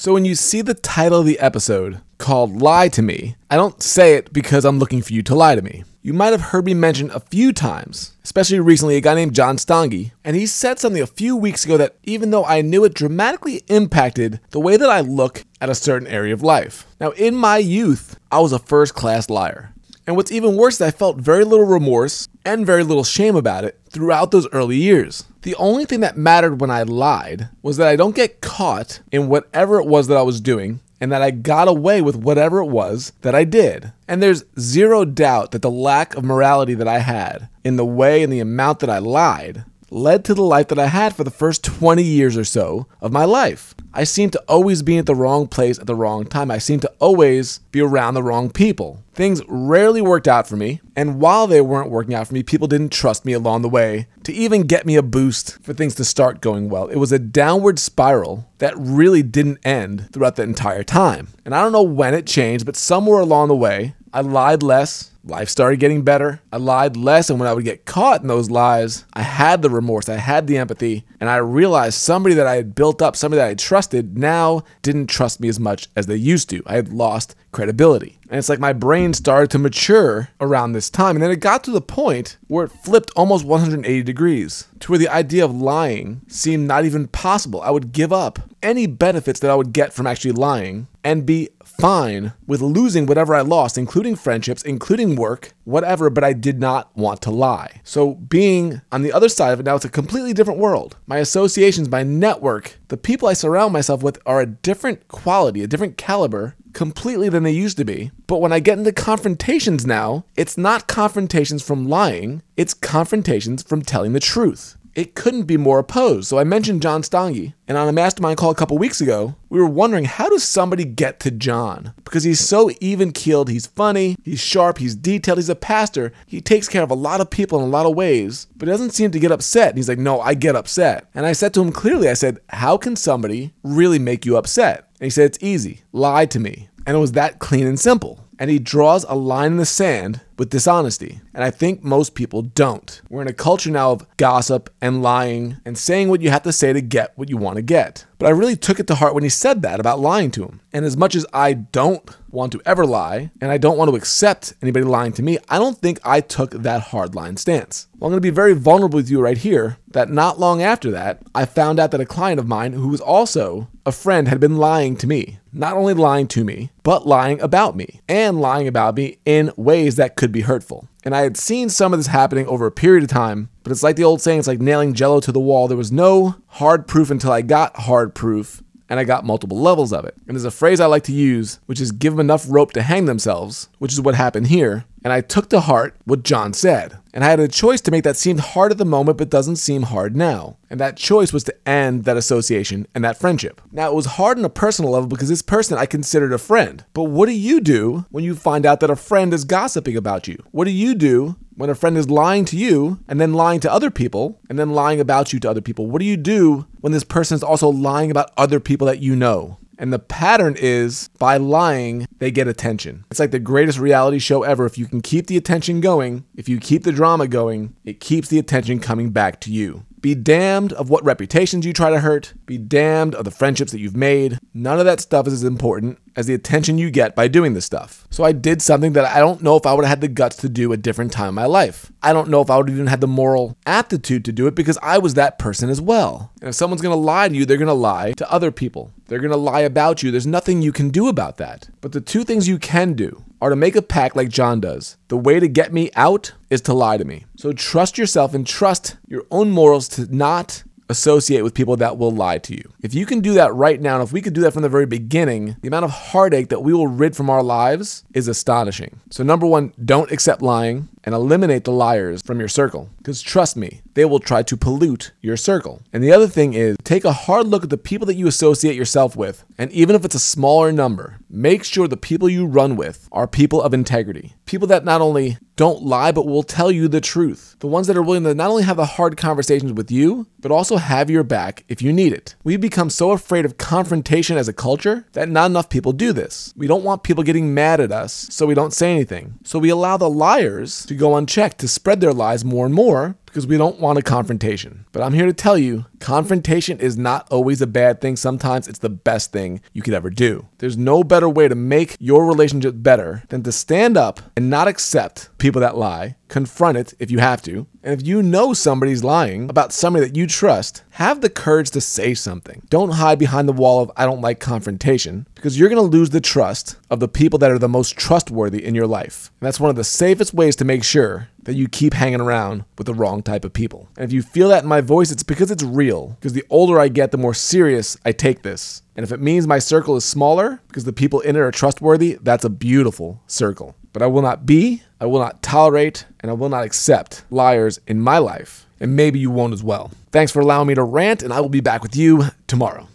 So when you see the title of the episode called Lie to Me, I don't say it because I'm looking for you to lie to me. You might have heard me mention a few times, especially recently, a guy named John Stange, and he said something a few weeks ago that even though I knew it dramatically impacted the way that I look at a certain area of life. Now, in my youth, I was a first class liar. And what's even worse is I felt very little remorse and very little shame about it throughout those early years. The only thing that mattered when I lied was that I don't get caught in whatever it was that I was doing and that I got away with whatever it was that I did. And there's zero doubt that the lack of morality that I had in the way and the amount that I lied led to the life that I had for the first 20 years or so of my life. I seemed to always be at the wrong place at the wrong time. I seemed to always be around the wrong people. Things rarely worked out for me, and while they weren't working out for me, people didn't trust me along the way to even get me a boost for things to start going well. It was a downward spiral that really didn't end throughout the entire time. And I don't know when it changed, but somewhere along the way, I lied less, life started getting better. I lied less, and when I would get caught in those lies, I had the remorse, I had the empathy, and I realized somebody that I had built up, somebody that I trusted, now didn't trust me as much as they used to. I had lost credibility. And it's like my brain started to mature around this time. And then it got to the point where it flipped almost 180 degrees to where the idea of lying seemed not even possible. I would give up any benefits that I would get from actually lying and be fine with losing whatever I lost, including friendships, including work, whatever, but I did not want to lie. So, being on the other side of it now, it's a completely different world. My associations, my network, the people I surround myself with are a different quality, a different caliber completely than they used to be. But when I get into confrontations now, it's not confrontations from lying, it's confrontations from telling the truth it couldn't be more opposed. So I mentioned John Stange, and on a mastermind call a couple weeks ago, we were wondering how does somebody get to John? Because he's so even keeled, he's funny, he's sharp, he's detailed, he's a pastor, he takes care of a lot of people in a lot of ways, but doesn't seem to get upset. And he's like, No, I get upset. And I said to him clearly, I said, How can somebody really make you upset? And he said, It's easy. Lie to me. And it was that clean and simple. And he draws a line in the sand with dishonesty. And I think most people don't. We're in a culture now of gossip and lying and saying what you have to say to get what you want to get. But I really took it to heart when he said that about lying to him. And as much as I don't want to ever lie and I don't want to accept anybody lying to me, I don't think I took that hard line stance. Well, I'm going to be very vulnerable with you right here that not long after that, I found out that a client of mine who was also a friend had been lying to me. Not only lying to me, but lying about me and lying about me in ways that could be hurtful. And I had seen some of this happening over a period of time, but it's like the old saying, it's like nailing jello to the wall. There was no hard proof until I got hard proof and I got multiple levels of it. And there's a phrase I like to use, which is give them enough rope to hang themselves, which is what happened here. And I took to heart what John said. And I had a choice to make that seemed hard at the moment, but doesn't seem hard now. And that choice was to end that association and that friendship. Now, it was hard on a personal level because this person I considered a friend. But what do you do when you find out that a friend is gossiping about you? What do you do when a friend is lying to you and then lying to other people and then lying about you to other people? What do you do when this person is also lying about other people that you know? And the pattern is by lying, they get attention. It's like the greatest reality show ever. If you can keep the attention going, if you keep the drama going, it keeps the attention coming back to you. Be damned of what reputations you try to hurt. Be damned of the friendships that you've made. None of that stuff is as important as the attention you get by doing this stuff. So I did something that I don't know if I would have had the guts to do a different time in my life. I don't know if I would have even had the moral aptitude to do it because I was that person as well. And if someone's gonna lie to you, they're gonna lie to other people. They're gonna lie about you. There's nothing you can do about that. But the two things you can do are to make a pact like John does. The way to get me out is to lie to me. So trust yourself and trust your own morals to not associate with people that will lie to you. If you can do that right now, and if we could do that from the very beginning, the amount of heartache that we will rid from our lives is astonishing. So, number one, don't accept lying and eliminate the liars from your circle. Because trust me, they will try to pollute your circle. And the other thing is take a hard look at the people that you associate yourself with. And even if it's a smaller number, make sure the people you run with are people of integrity. People that not only don't lie, but will tell you the truth. The ones that are willing to not only have the hard conversations with you, but also have your back if you need it. We've become so afraid of confrontation as a culture that not enough people do this. We don't want people getting mad at us, so we don't say anything. So we allow the liars to go unchecked, to spread their lies more and more, because we don't want a confrontation. But I'm here to tell you confrontation is not always a bad thing. Sometimes it's the best thing you could ever do. There's no better way to make your relationship better than to stand up and not accept people that lie, confront it if you have to. And if you know somebody's lying about somebody that you trust, have the courage to say something. Don't hide behind the wall of I don't like confrontation because you're going to lose the trust of the people that are the most trustworthy in your life. And that's one of the safest ways to make sure that you keep hanging around with the wrong type of people. And if you feel that in my voice, it's because it's real. Because the older I get, the more serious I take this. And if it means my circle is smaller because the people in it are trustworthy, that's a beautiful circle. But I will not be, I will not tolerate, and I will not accept liars in my life. And maybe you won't as well. Thanks for allowing me to rant, and I will be back with you tomorrow.